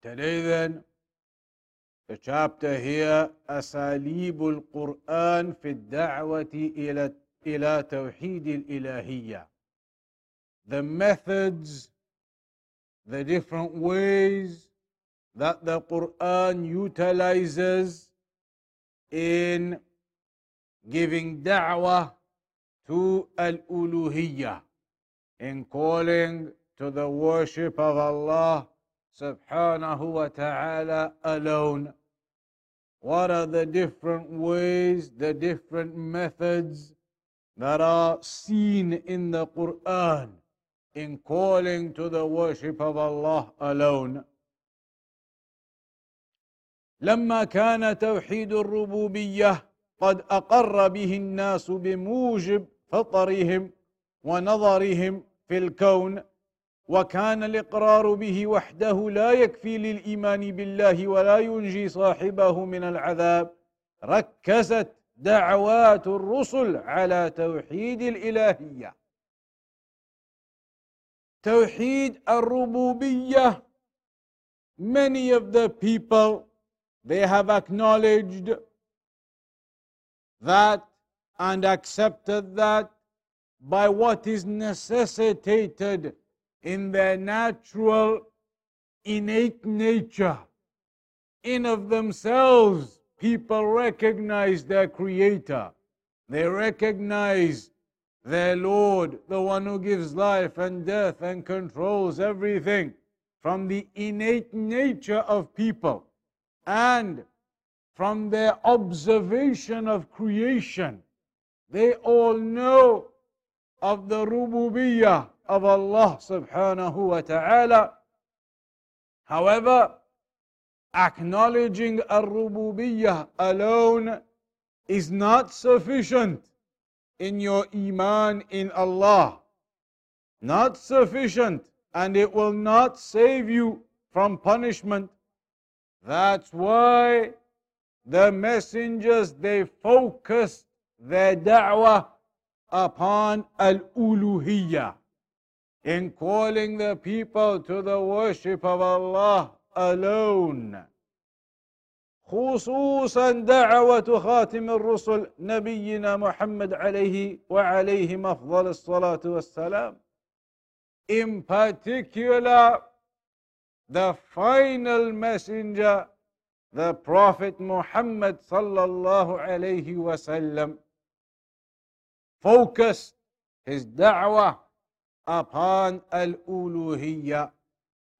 Today then, the chapter here, أساليب القرآن في الدعوة إلى إلى توحيد الإلهية. The methods, the different ways that the Quran utilizes in giving da'wah to al-uluhiyya, in calling to the worship of Allah subhanahu wa ta'ala alone. What are the different ways, the different methods that are seen in the Quran in calling to the worship of Allah alone? لما كان توحيد الربوبيه قد اقر به الناس بموجب فطرهم ونظرهم في الكون وكان الإقرار به وحده لا يكفي للإيمان بالله ولا ينجي صاحبه من العذاب. ركزت دعوات الرسل على توحيد الإلهية. توحيد الربوبية. Many of the people they have acknowledged that and accepted that by what is necessitated in their natural innate nature. In of themselves, people recognize their Creator. They recognize their Lord, the one who gives life and death and controls everything from the innate nature of people and from their observation of creation. They all know of the rububiyyah of Allah subhanahu wa ta'ala. However, acknowledging a rububiyyah alone is not sufficient in your iman in Allah. Not sufficient, and it will not save you from punishment. That's why the messengers they focused their da'wah upon al-uluhiyyah in calling the people to the worship of Allah alone. خصوصا دعوة خاتم الرسل نبينا محمد عليه وعليهم أفضل الصلاة والسلام. In particular, the final messenger, the Prophet Muhammad sallallahu alayhi wasallam, focused his da'wah upon al-uluhiyya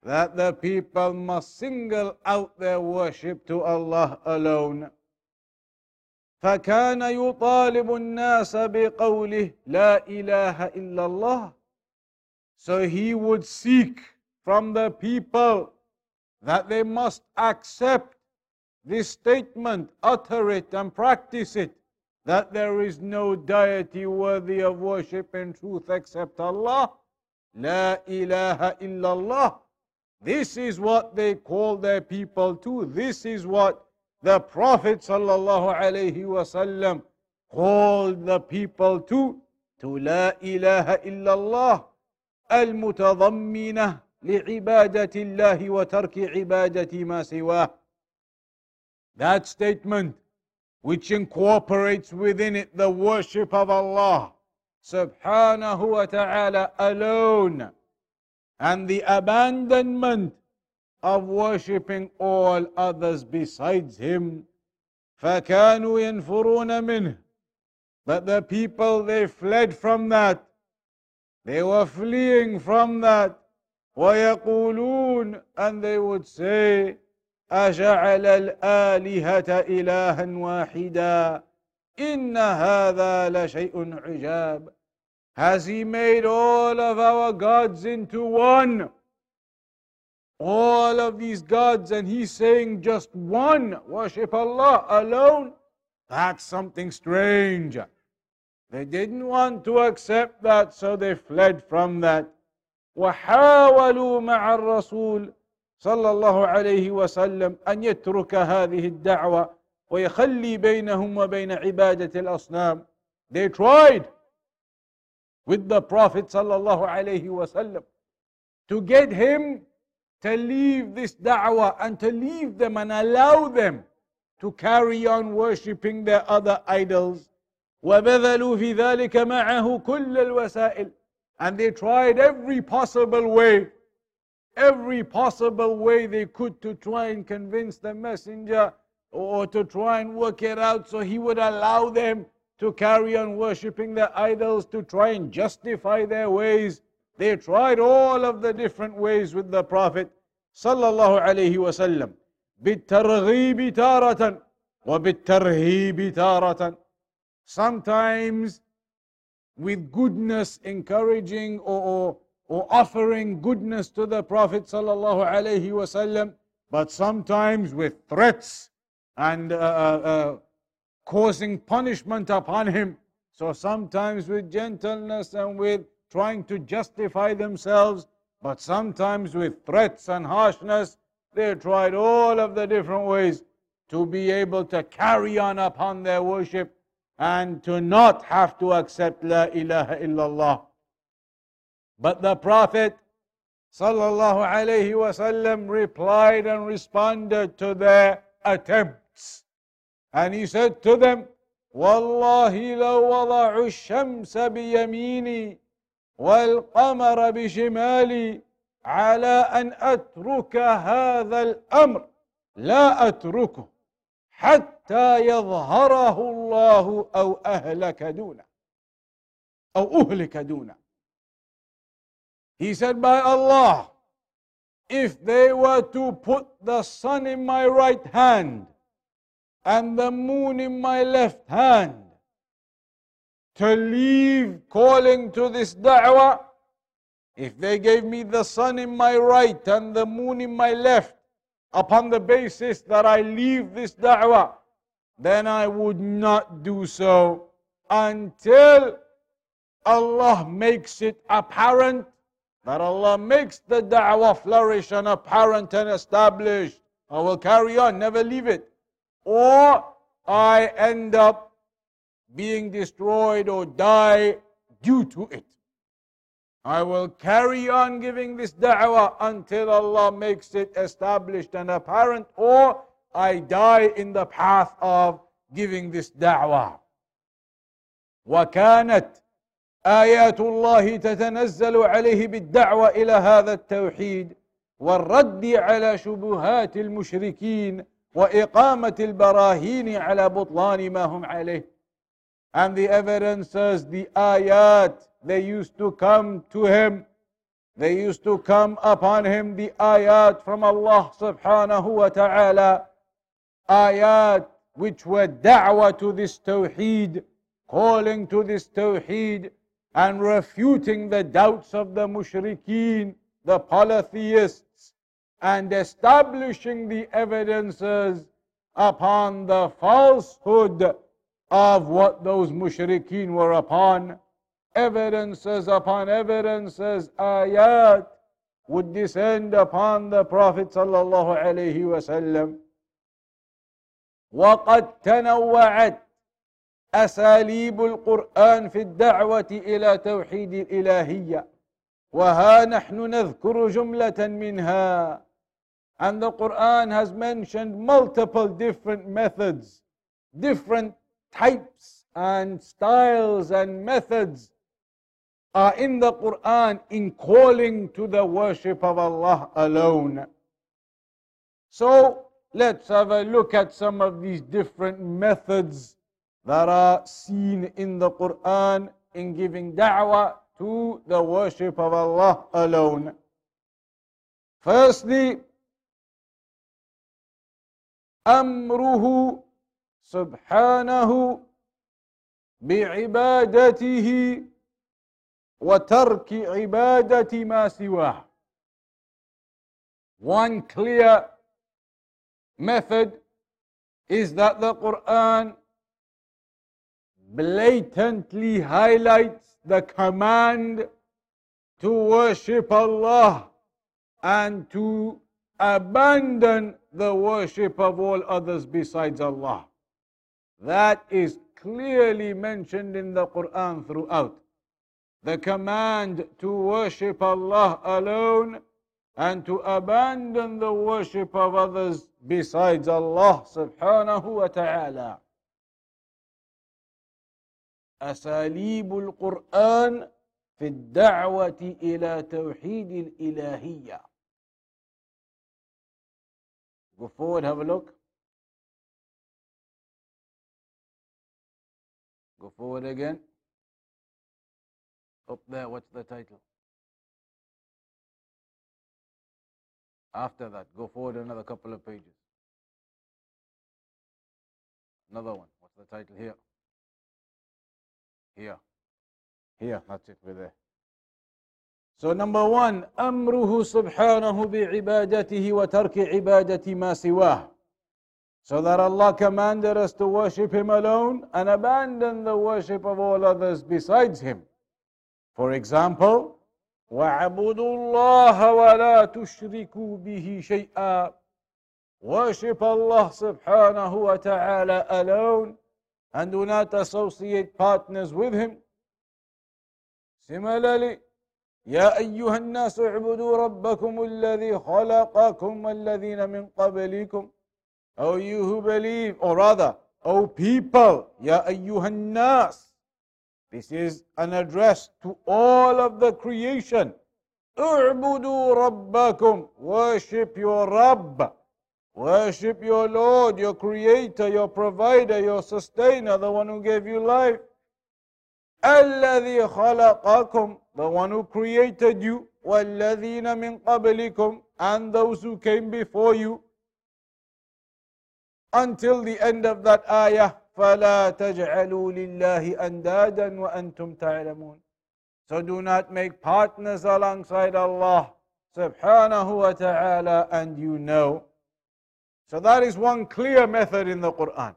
that the people must single out their worship to Allah alone. فكان يطالب الناس بقوله لا إله إلا الله So he would seek from the people that they must accept this statement, utter it and practice it, that there is no deity worthy of worship in truth except Allah. La ilaha illallah. This is what they call their people to. This is what the Prophet sallallahu alaihi wasallam called the people to. To La ilaha illallah. المتضمنة لعبادة الله وترك عبادة ما سواه. That statement which incorporates within it the worship of Allah subhanahu wa ta'ala alone and the abandonment of worshipping all others besides him فكانوا ينفرون منه but the people they fled from that they were fleeing from that ويقولون and they would say أجعل الآلهة إلها واحدا إن هذا لشيء عجاب Has he made all of our gods into one? all of these gods and he's saying just one, worship Allah alone, that's something strange. They didn't want to accept that, so they fled from that. وحاولوا مع الرسول صلى الله عليه وسلم أن يترك هذه الدعوة ويخلي بينهم وبين عبادة الأصنام. They tried with the Prophet صلى الله عليه وسلم to get him to leave this da'wah and to leave them and allow them to carry on worshipping their other idols. وبذلوا في ذلك معه كل الوسائل and they tried every possible way every possible way they could to try and convince the messenger or to try and work it out so he would allow them to carry on worshipping their idols to try and justify their ways they tried all of the different ways with the Prophet sallallahu alaihi wasallam. بالترغيب تارة وبالترهيب تارة. Sometimes with goodness, encouraging or, or, or offering goodness to the Prophet sallallahu alaihi wasallam, but sometimes with threats and uh, uh, uh, causing punishment upon him. So sometimes with gentleness and with trying to justify themselves, but sometimes with threats and harshness. They tried all of the different ways to be able to carry on upon their worship and to not have to accept La ilaha illallah. But the Prophet sallallahu alaihi wasallam replied and responded to their attempts. And he said to them, والله لو وضعوا الشمس بيميني والقمر بشمالي على ان اترك هذا الامر لا اتركه حتى يظهره الله أو اهلك دونه أو اهلك دونه He said by Allah if they were to put the sun in my right hand and the moon in my left hand to leave calling to this da'wah, if they gave me the sun in my right and the moon in my left, upon the basis that I leave this da'wah, then I would not do so until Allah makes it apparent that Allah makes the da'wah flourish and apparent and established. I will carry on, never leave it Or I end up being destroyed or die due to it. I will carry on giving this da'wah until Allah makes it established and apparent, or I die in the path of giving this da'wah. وكانت آيات الله تتنزل عليه بالدعوة إلى هذا التوحيد والرد على شبهات المشركين وإقامة البراهين على بطلان ما هم عليه and the evidences, the ayat, they used to come to him. They used to come upon him, the ayat from Allah subhanahu wa ta'ala. Ayat which were da'wah to this tawheed, calling to this tawheed, and refuting the doubts of the mushrikeen, the polytheists, and establishing the evidences upon the falsehood of what those mushrikeen were upon. Evidences upon evidences, ayat would descend upon the Prophet sallallahu alaihi wasallam. وقد تنوعت أساليب القرآن في الدعوة إلى توحيد الإلهية وها نحن نذكر جملة منها And the Quran has mentioned multiple different methods, different types and styles and methods are in the Quran in calling to the worship of Allah alone. So let's have a look at some of these different methods that are seen in the Quran in giving da'wah to the worship of Allah alone. Firstly, أمره سبحانه بعبادته وترك عبادة ما سواه One clear method is that the Quran blatantly highlights the command to worship Allah and to abandon the worship of all others besides Allah. That is clearly mentioned in the Quran throughout. The command to worship Allah alone and to abandon the worship of others besides Allah subhanahu wa ta'ala. أساليب القرآن في الدعوة إلى توحيد الإلهية. Go forward, have a look. Go forward again. Up there, what's the title? After that, go forward another couple of pages. Another one. What's the title here? Here. Here, that's it, we're there. So number one, أمره سبحانه بعبادته وترك عبادة ما سواه. So that Allah commanded us to worship Him alone and abandon the worship of all others besides Him. For example, واعبدوا الله ولا تشركوا به شيئا Worship Allah subhanahu wa ta'ala alone and do not associate partners with Him. Similarly, يا أيها الناس اعبدوا ربكم الذي خلقكم والذين من قبلكم O you who believe, or rather, O people, يا أيها الناس This is an address to all of the creation. اعبدوا ربكم Worship your Rabb. Worship your Lord, your Creator, your Provider, your Sustainer, the one who gave you life. الذي خلقكم The one who created you. والذين من قبلكم And those who came before you. Until the end of that ayah. فلا تجعلوا لله أندادا وأنتم تعلمون So do not make partners alongside Allah subhanahu wa ta'ala and you know. So that is one clear method in the Quran.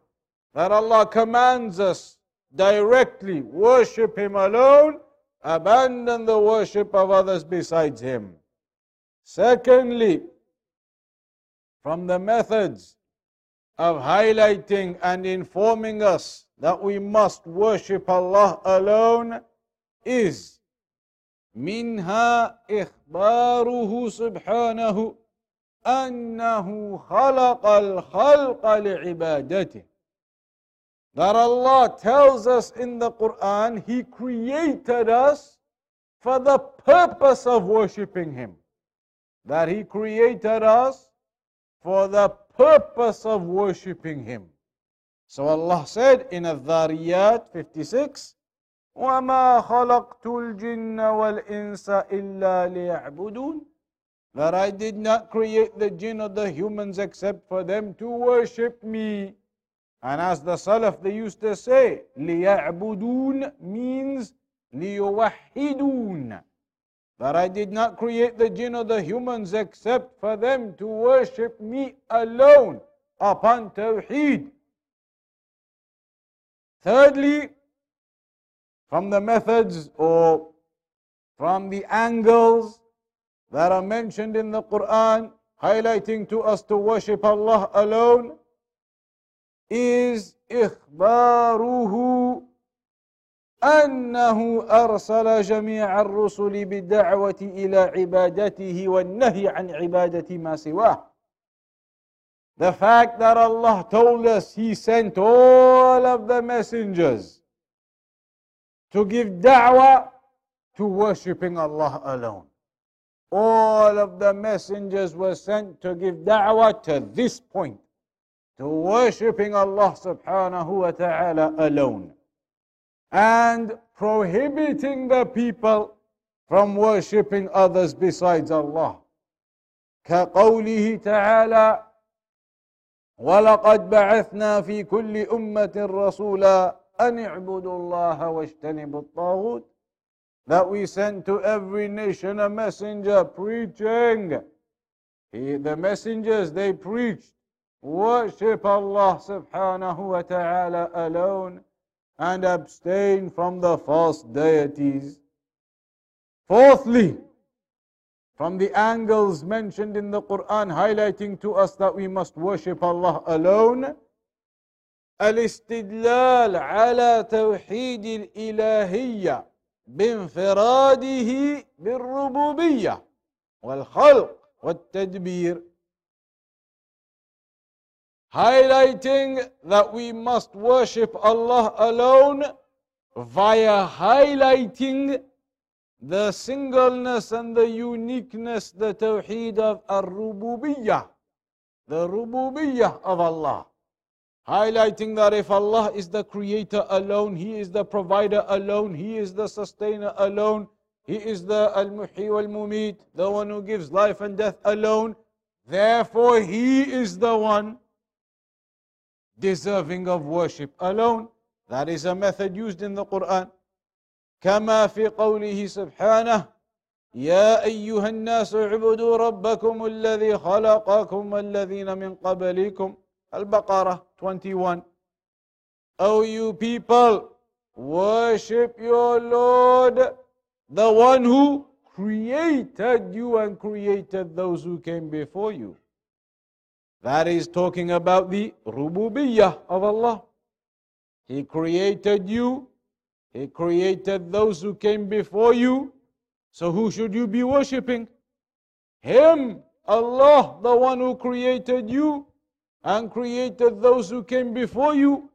That Allah commands us directly worship Him alone, abandon the worship of others besides Him. Secondly, from the methods of highlighting and informing us that we must worship Allah alone is منها إخباره سبحانه أنه خلق الخلق لعبادته that Allah tells us in the Quran He created us for the purpose of worshipping Him. That He created us for the purpose of worshipping Him. So Allah said in Al-Dhariyat 56, وَمَا خَلَقْتُ الْجِنَّ وَالْإِنسَ إِلَّا لِيَعْبُدُونَ That I did not create the jinn or the humans except for them to worship me. And as the Salaf they used to say, لِيَعْبُدُونَ means لِيُوَحِّدُونَ that I did not create the jinn or the humans except for them to worship me alone upon Tawheed. Thirdly, from the methods or from the angles that are mentioned in the Quran, highlighting to us to worship Allah alone, is إخباره أنه أرسل جميع الرسل بالدعوة إلى عبادته والنهي عن عبادة ما سواه. The fact that Allah told us He sent all of the messengers to give da'wah to worshipping Allah alone. All of the messengers were sent to give da'wah to this point, to worshipping Allah subhanahu wa ta'ala alone and prohibiting the people from worshipping others besides Allah. كقوله تعالى ولقد بعثنا في كل أمة رسولا أن اعبدوا الله واجتنبوا الطاغوت that we sent to every nation a messenger preaching he, the messengers, they preached, worship Allah subhanahu wa ta'ala alone and abstain from the false deities. Fourthly, from the angles mentioned in the Quran highlighting to us that we must worship Allah alone, الاستدلال على توحيد الإلهية بانفراده بالربوبية والخلق والتدبير highlighting that we must worship Allah alone via highlighting the singleness and the uniqueness, the tawheed of ar-rububiyyah, the rububiyyah of Allah. Highlighting that if Allah is the creator alone, He is the provider alone, He is the sustainer alone, He is the al-muhi wal-mumit, the one who gives life and death alone. Therefore, He is the one deserving of worship alone. That is a method used in the Quran. كما في قوله سبحانه يا أيها الناس اعبدوا ربكم الذي خلقكم والذين من قبلكم البقرة 21 O you people worship your Lord the one who created you and created those who came before you That is talking about the rububiyyah of Allah. He created you, He created those who came before you. So who should you be worshipping? Him, Allah, the one who created you and created those who came before you.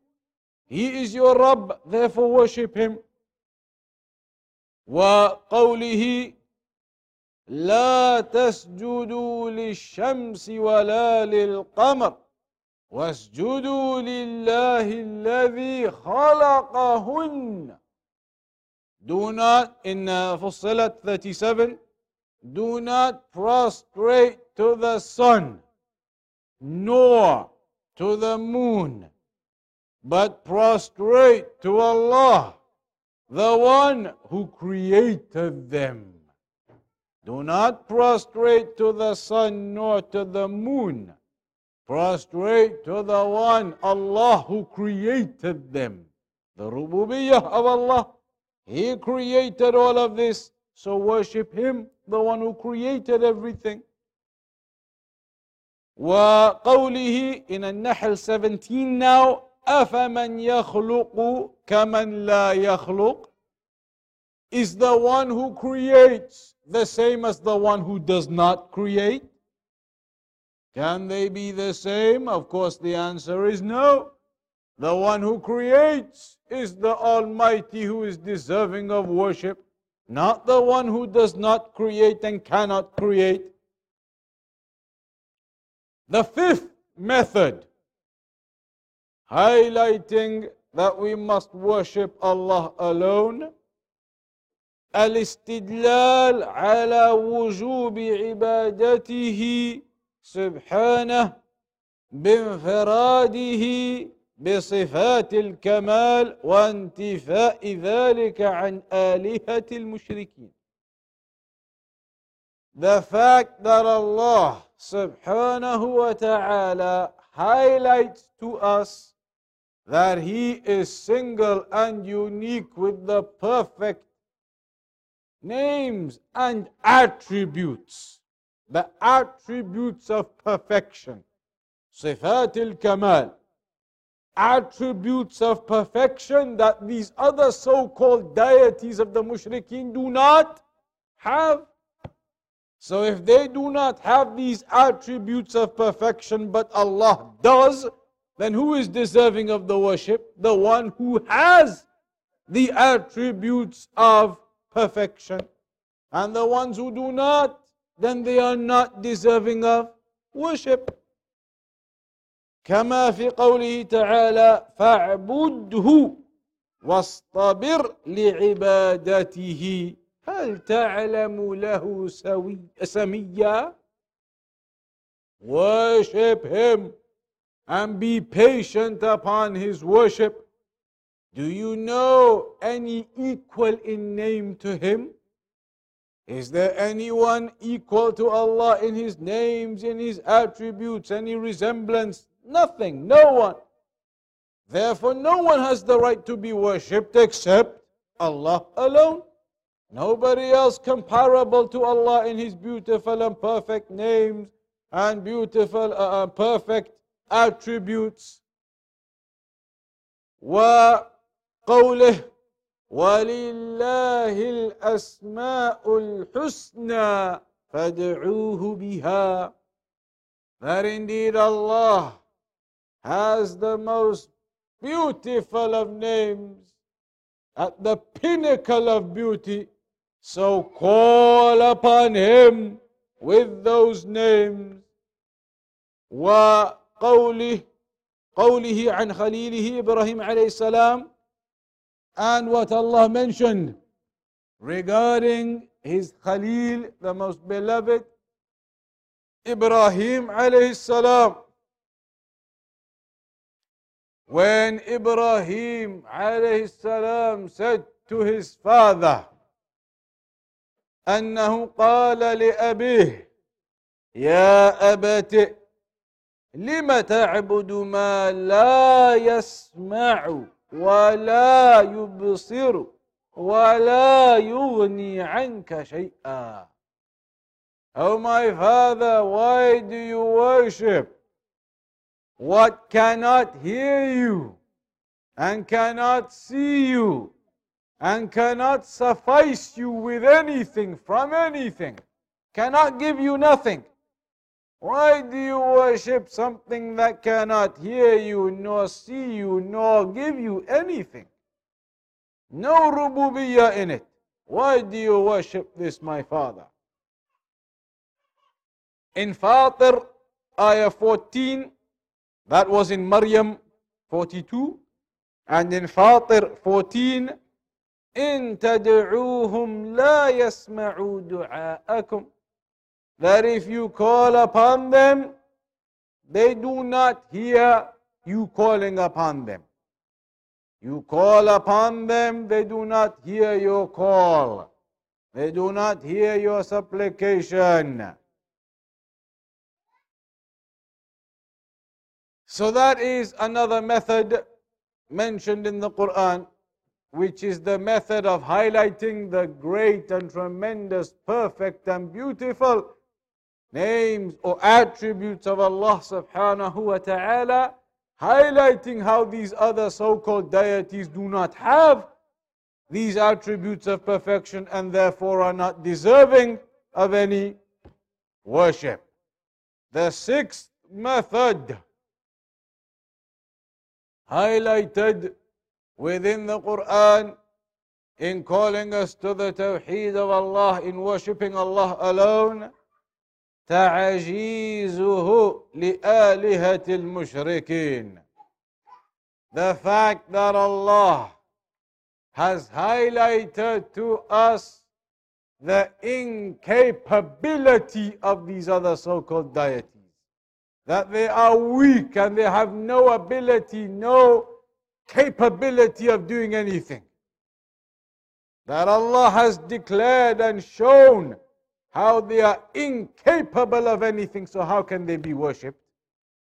He is your Rabb, therefore worship Him. وقوله لا تسجدوا للشمس ولا للقمر واسجدوا لله الذي خلقهن Do not, in uh, Fussilat 37, do not prostrate to the sun, nor to the moon, but prostrate to Allah, the one who created them. Do not prostrate to the sun nor to the moon. Prostrate to the one, Allah, who created them. The rububiyyah of Allah. He created all of this. So worship Him, the one who created everything. وقوله in النحل 17 now أفمن يخلق كمن لا يخلق is the one who creates the same as the one who does not create? Can they be the same? Of course, the answer is no. The one who creates is the Almighty who is deserving of worship, not the one who does not create and cannot create. The fifth method, highlighting that we must worship Allah alone, الاستدلال على وجوب عبادته سبحانه بانفراده بصفات الكمال وانتفاء ذلك عن آلهة المشركين. The fact that Allah subhanahu wa ta'ala highlights to us that He is single and unique with the perfect names and attributes, the attributes of perfection. Sifat al-Kamal, attributes of perfection that these other so-called deities of the mushrikeen do not have. So if they do not have these attributes of perfection, but Allah does, then who is deserving of the worship? The one who has the attributes of perfection. And the ones who do not, then they are not deserving of worship. كما في قوله تعالى فاعبده واصطبر لعبادته هل تعلم له سوي سميا Worship him and be patient upon his worship. Do you know any equal in name to him? Is there anyone equal to Allah in His names, in His attributes, any resemblance? Nothing, no one. Therefore, no one has the right to be worshipped except Allah alone. Nobody else comparable to Allah in His beautiful and perfect names and beautiful, uh, uh perfect attributes. وقوله ولله الأسماء الحسنى فادعوه بها that indeed Allah has the most beautiful of names at the pinnacle of beauty so call upon him with those names وقوله قوله عن خليله إبراهيم عليه السلام and what Allah mentioned regarding his Khalil, the most beloved, Ibrahim alayhi salam. When Ibrahim alayhi salam said to his father, أنه قال لأبيه يا أبت لم تعبد ما لا يسمع ولا يبصر ولا يغني عنك شيئا Oh my father, why do you worship what cannot hear you and cannot see you and cannot suffice you with anything from anything, cannot give you nothing? Why do you worship something that cannot hear you, nor see you, nor give you anything? No rububiyyah in it. Why do you worship this, my father? In Fatir, ayah 14, that was in Maryam 42, and in Fatir 14, إن تدعوهم لا يسمعوا دعاءكم that if you call upon them, they do not hear you calling upon them. You call upon them, they do not hear your call. They do not hear your supplication. So that is another method mentioned in the Quran, which is the method of highlighting the great and tremendous, perfect and beautiful names or attributes of Allah subhanahu wa ta'ala, highlighting how these other so called deities do not have these attributes of perfection and therefore are not deserving of any worship. The sixth method highlighted within the Quran in calling us to the Tawheed of Allah, in worshipping Allah alone, the fact that Allah has highlighted to us the incapability of these other so called deities. That they are weak and they have no ability, no capability of doing anything. That Allah has declared and shown how they are incapable of anything, so how can they be worshipped?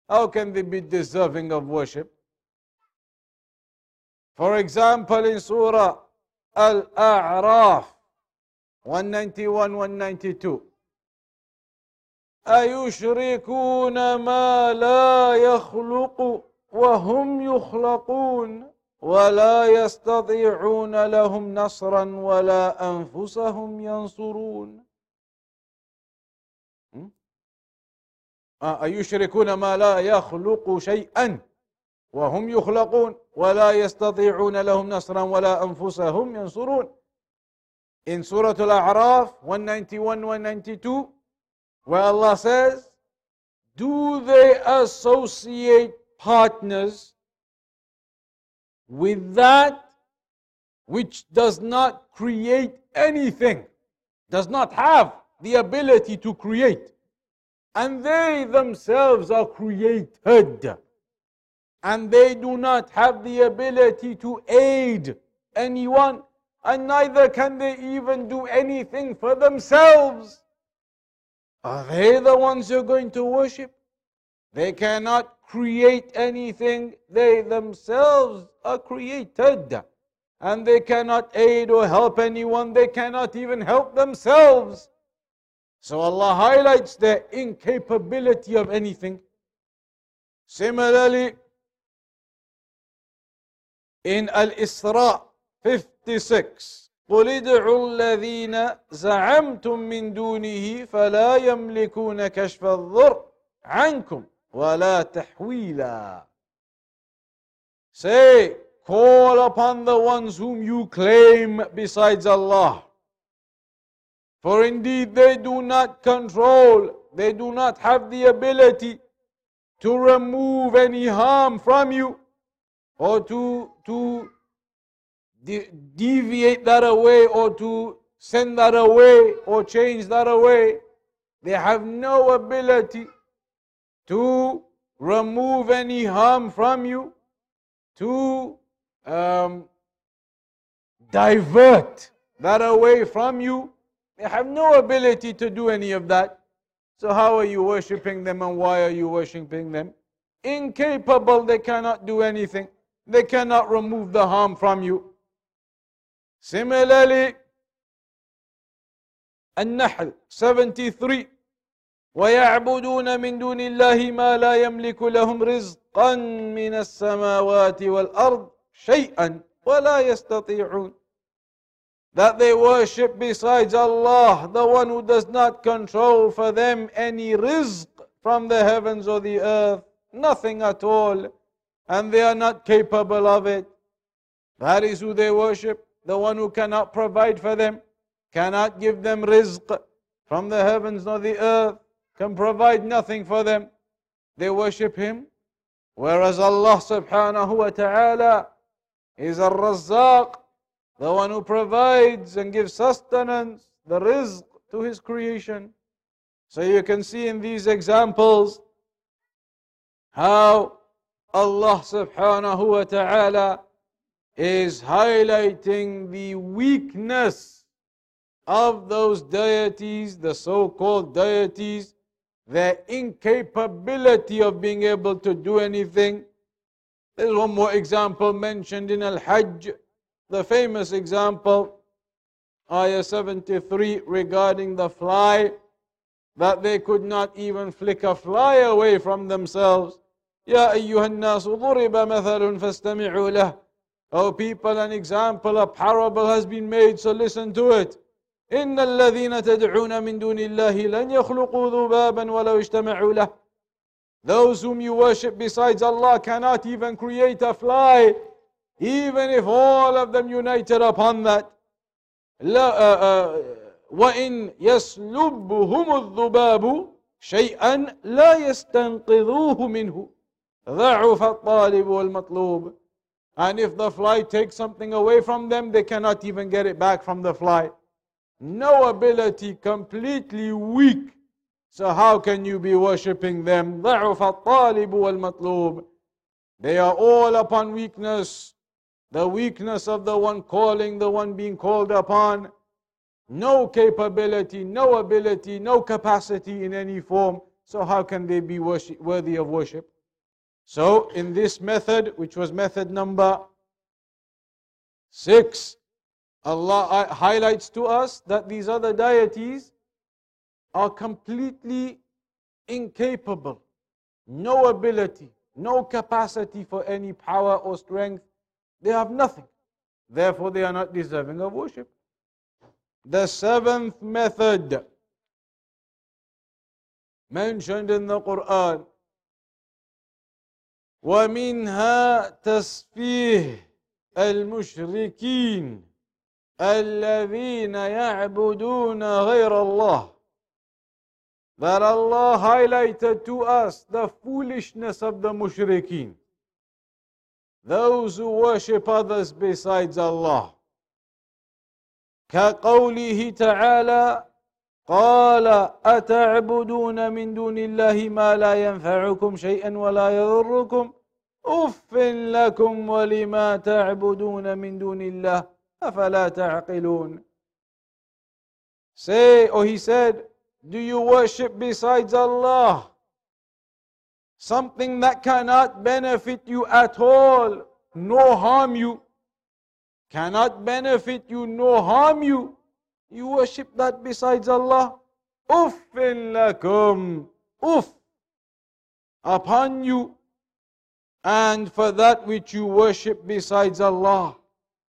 How can they be deserving of worship? For example, in Surah Al A'raf 191 192. أيشركون ما لا يخلق وهم يخلقون ولا يستطيعون لهم نصرا ولا أنفسهم ينصرون أيشركون ما لا يخلق شيئا وهم يخلقون ولا يستطيعون لهم نصرا ولا أنفسهم ينصرون In Surah Al-A'raf 191-192 where Allah says Do they associate partners with that which does not create anything, does not have the ability to create? And they themselves are created and they do not have the ability to aid anyone and neither can they even do anything for themselves. Are they the ones you're going to worship? They cannot create anything, they themselves are created. And they cannot aid or help anyone, they cannot even help themselves. So Allah highlights their incapability of anything. Similarly, in Al Isra 56, قل ادعوا الذين زعمتم من دونه فلا يملكون كشف الضر عنكم ولا تحويلا. Say, call upon the ones whom you claim besides Allah. For indeed they do not control, they do not have the ability to remove any harm from you or to, to de- deviate that away or to send that away or change that away. They have no ability to remove any harm from you, to um, divert that away from you. They have no ability to do any of that. So, how are you worshipping them and why are you worshipping them? Incapable, they cannot do anything. They cannot remove the harm from you. Similarly, النحل 73 ويعبدون من دون الله ما لا يملك لهم رزقا من السماوات والأرض شيئا ولا يستطيعون that they worship besides Allah, the one who does not control for them any rizq from the heavens or the earth, nothing at all, and they are not capable of it. That is who they worship, the one who cannot provide for them, cannot give them rizq from the heavens nor the earth, can provide nothing for them. They worship Him. Whereas Allah subhanahu wa ta'ala is a razzaq, the one who provides and gives sustenance, the rizq to His creation. So you can see in these examples how Allah subhanahu wa ta'ala is highlighting the weakness of those deities, the so called deities, their incapability of being able to do anything. There's one more example mentioned in Al Hajj, the famous example, ayah 73, regarding the fly, that they could not even flick a fly away from themselves. يا أيها الناس ضرب مثل فاستمعوا له O people, an example, a parable has been made, so listen to it. إن الذين تدعون من دون الله لن يخلقوا ذبابا ولو اجتمعوا له Those whom you worship besides Allah cannot even create a fly, even if all of them united upon that. لا uh, uh, وإن يسلبهم الذباب شيئا لا يستنقذوه منه ضعف الطالب والمطلوب And if the fly takes something away from them, they cannot even get it back from the fly. No ability, completely weak. So how can you be worshipping them? ضعف الطالب والمطلوب. They are all upon weakness. The weakness of the one calling, the one being called upon. No capability, no ability, no capacity in any form. So how can they be worship, worthy of worship? So in this method, which was method number six, Allah highlights to us that these other deities are completely incapable, no ability, no capacity for any power or strength. They have nothing. Therefore, they are not deserving of worship. The seventh method mentioned in the Quran ومنها تسفيه المشركين الذين يعبدون غير الله that Allah highlighted to us the foolishness of the mushrikeen those who worship others besides Allah كقوله تعالى قال أتعبدون من دون الله ما لا ينفعكم شيئا ولا يضركم أف لكم ولما تعبدون من دون الله أفلا تعقلون Say, or he said, do you worship besides Allah? something that cannot benefit you at all, no harm you, cannot benefit you, no harm you. You worship that besides Allah. Uffin lakum. Uff. Upon you. And for that which you worship besides Allah.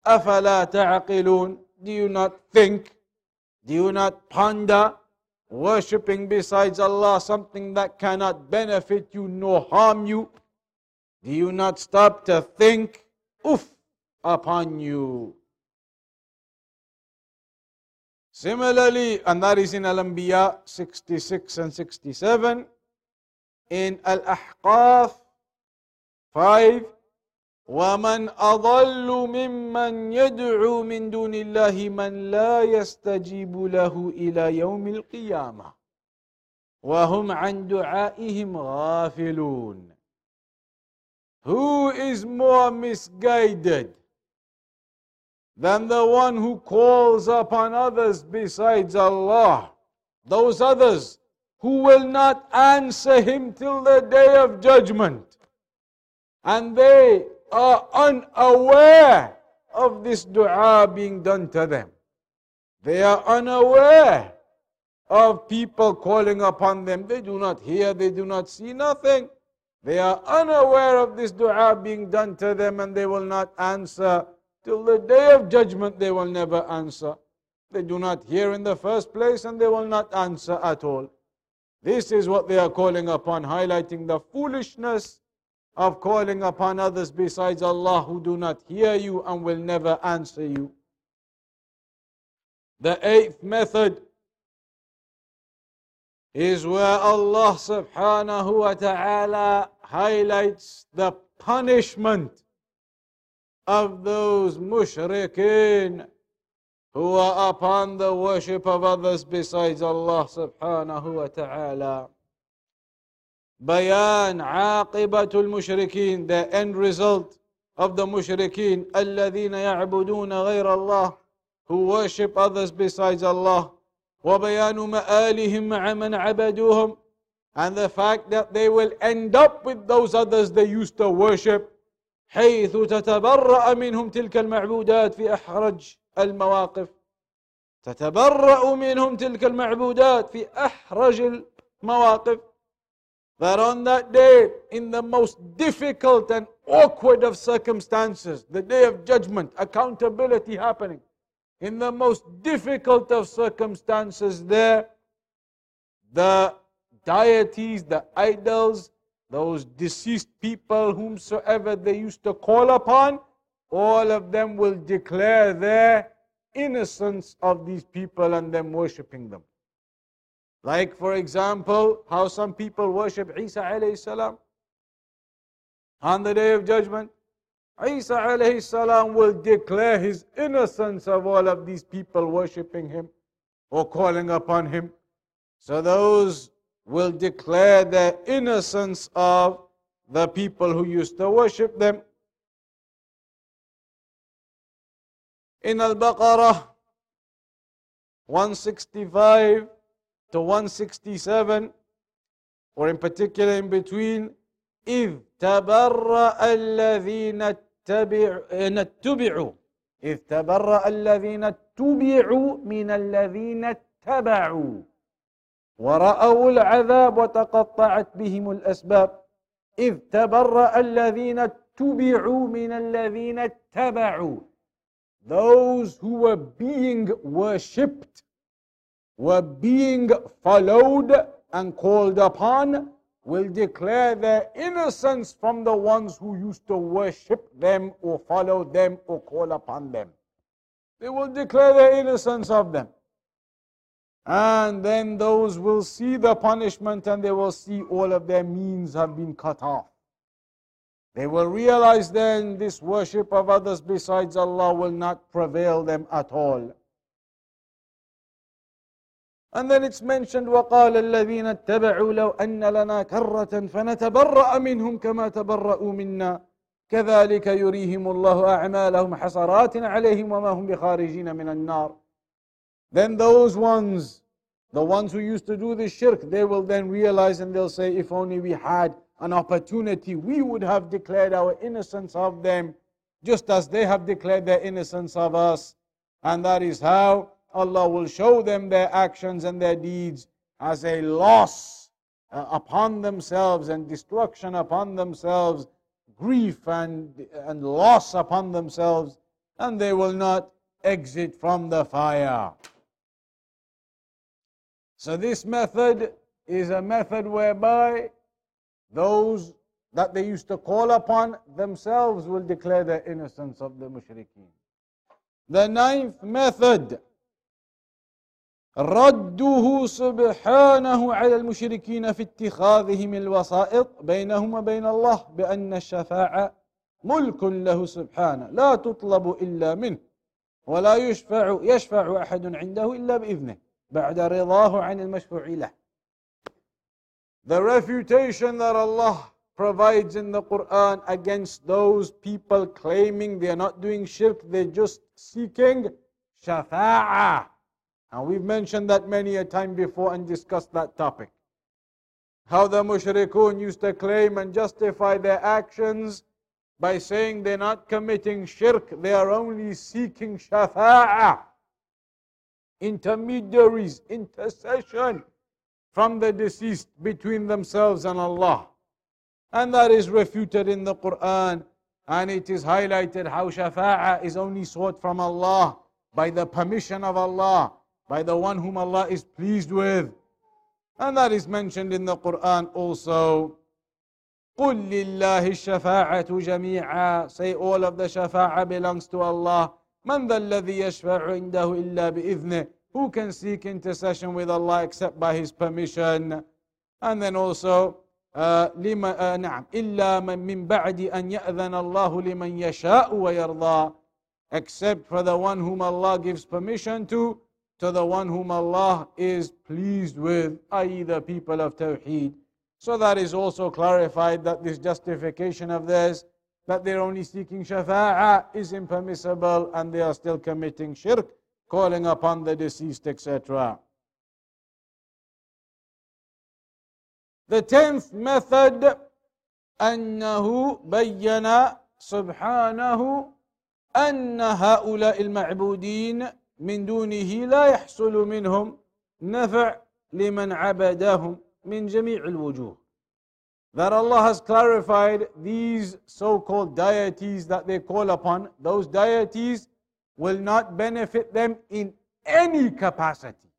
Afala ta'aqilun. Do you not think? Do you not ponder? Worshipping besides Allah something that cannot benefit you nor harm you? Do you not stop to think? oof, upon you. Similarly, and that is in Al-Anbiya 66 and 67, in Al-Ahqaf 5, ومن أضل ممن يدعو من دون الله من لا يستجيب له إلى يوم القيامة وهم عن دعائهم غافلون Who is more misguided than the one who calls upon others besides Allah? Those others who will not answer him till the day of judgment. And they are unaware of this dua being done to them. They are unaware of people calling upon them. They do not hear, they do not see nothing. They are unaware of this dua being done to them and they will not answer. Till the day of judgment, they will never answer. They do not hear in the first place and they will not answer at all. This is what they are calling upon, highlighting the foolishness of calling upon others besides Allah who do not hear you and will never answer you. The eighth method is where Allah subhanahu wa ta'ala highlights the punishment of those mushrikeen who are upon the worship of others besides Allah subhanahu wa ta'ala. بيان عاقبة المشركين. The end result of the mushrikeen الذين يعبدون غير الله. Who worship others besides Allah. وبيان مآلهم مع من عبدوهم. And the fact that they will end up with those others they used to worship. حيث تتبرأ منهم تلك المعبودات في أحرج المواقف. تتبرأ منهم تلك المعبودات في أحرج المواقف. That on that day, in the most difficult and awkward of circumstances, the day of judgment, accountability happening, in the most difficult of circumstances, there, the deities, the idols, those deceased people, whomsoever they used to call upon, all of them will declare their innocence of these people and them worshipping them. Like, for example, how some people worship Isa alayhi salam. On the day of judgment, Isa alayhi salam will declare his innocence of all of these people worshipping him or calling upon him. So those will declare the innocence of the people who used to worship them. In Al Baqarah 165, to 167, or in particular in between, إذ تبرأ الذين اتبعوا إذ تبرأ الذين اتبعوا من الذين اتبعوا ورأوا العذاب وتقطعت بهم الأسباب إذ تبرأ الذين اتبعوا من الذين اتبعوا Those who were being worshipped were being followed and called upon will declare their innocence from the ones who used to worship them or follow them or call upon them. They will declare their innocence of them. And then those will see the punishment and they will see all of their means have been cut off. They will realize then this worship of others besides Allah will not prevail them at all. And then it's mentioned وقال الذين اتبعوا لو أن لنا كرة فنتبرأ منهم كما تبرأوا منا كذلك يريهم الله أعمالهم حسرات عليهم وما هم بخارجين من النار Then those ones, the ones who used to do the shirk, they will then realize and they'll say, if only we had an opportunity, we would have declared our innocence of them, just as they have declared their innocence of us. And that is how Allah will show them their actions and their deeds as a loss uh, upon themselves and destruction upon themselves, grief and, and loss upon themselves, and they will not exit from the fire. So, this method is a method whereby those that they used to call upon themselves will declare their innocence of the mushrikeen. The ninth method رده سبحانه على المشركين في اتخاذهم الوسائط بينهم وبين الله بأن الشفاعة ملك له سبحانه لا تطلب إلا منه ولا يشفع يشفع أحد عنده إلا بإذنه بعد رضاه عن المشفوع له The refutation that Allah provides in the Quran against those people claiming they are not doing shirk, they're just seeking shafa'ah. And we've mentioned that many a time before and discussed that topic. How the mushrikun used to claim and justify their actions by saying they're not committing shirk, they are only seeking shafa'ah. Intermediaries, intercession from the deceased between themselves and Allah. And that is refuted in the Quran. And it is highlighted how shafa'ah is only sought from Allah by the permission of Allah by the one whom Allah is pleased with. And that is mentioned in the Quran also. قُلْ لِلَّهِ الشَّفَاعَةُ جَمِيعًا Say all of the shafa'a belongs to Allah. مَنْ ذَا الَّذِي يَشْفَعُ عِنْدَهُ إِلَّا بِإِذْنِهِ Who can seek intercession with Allah except by His permission? And then also, uh, لما, uh, نعم إلا من من بعد أن يأذن الله لمن يشاء ويرضى except for the one whom Allah gives permission to to the one whom Allah is pleased with, i.e., the people of Tawheed. So that is also clarified that this justification of theirs, that they're only seeking shafa'ah, is impermissible and they are still committing shirk, calling upon the deceased, etc. The tenth method, أنه بين سبحانه أن هؤلاء المعبودين من دونه لا يحصل منهم نفع لمن عبدهم من جميع الوجوه that Allah has clarified these so-called deities that they call upon those deities will not benefit them in any capacity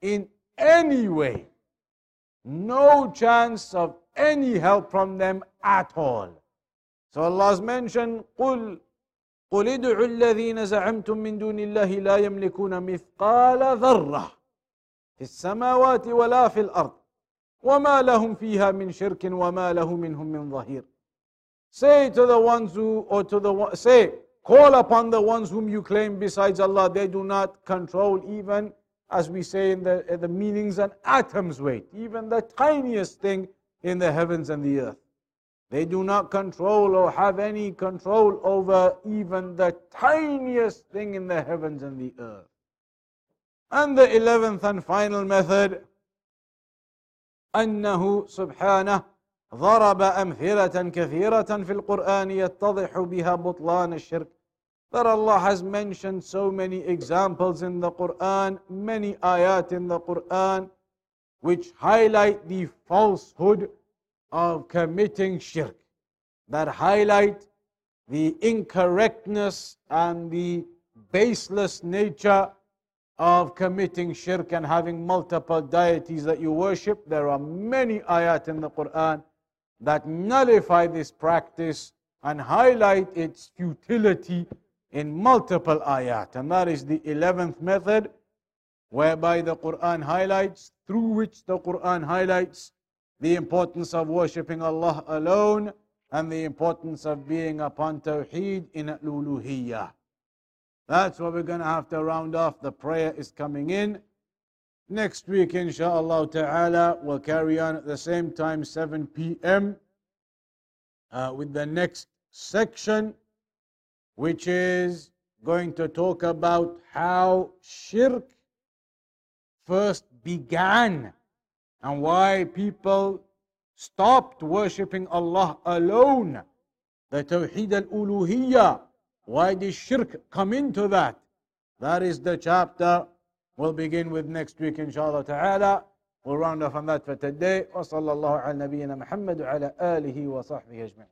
in any way no chance of any help from them at all so Allah has mentioned قل قل ادعوا الذين زعمتم من دون الله لا يملكون مثقال ذرة في السماوات ولا في الأرض وما لهم فيها من شرك وما له منهم من ظهير Say to the ones who, or to the say, call upon the ones whom you claim besides Allah, they do not control even, as we say in the, in the meanings, an atom's weight, even the tiniest thing in the heavens and the earth. They do not control or have any control over even the tiniest thing in the heavens and the earth. And the eleventh and final method أنه سبحانه ضرب أمثلة كثيرة في القرآن يتضح بها بطلان الشرك that Allah has mentioned so many examples in the Quran, many ayat in the Quran, which highlight the falsehood of committing shirk that highlight the incorrectness and the baseless nature of committing shirk and having multiple deities that you worship. There are many ayat in the Quran that nullify this practice and highlight its futility in multiple ayat. And that is the 11th method whereby the Quran highlights, through which the Quran highlights the importance of worshipping Allah alone and the importance of being upon Tawheed in al That's what we're going to have to round off. The prayer is coming in. Next week, inshallah ta'ala, we'll carry on at the same time, 7 p.m., uh, with the next section which is going to talk about how shirk first began and why people stopped worshipping Allah alone. The Tawheed al Uluhiyya. Why did shirk come into that? That is the chapter we'll begin with next week, inshallah ta'ala. We'll round off on that for today. وصلى الله على نبينا محمد وعلى آله وصحبه أجمعين.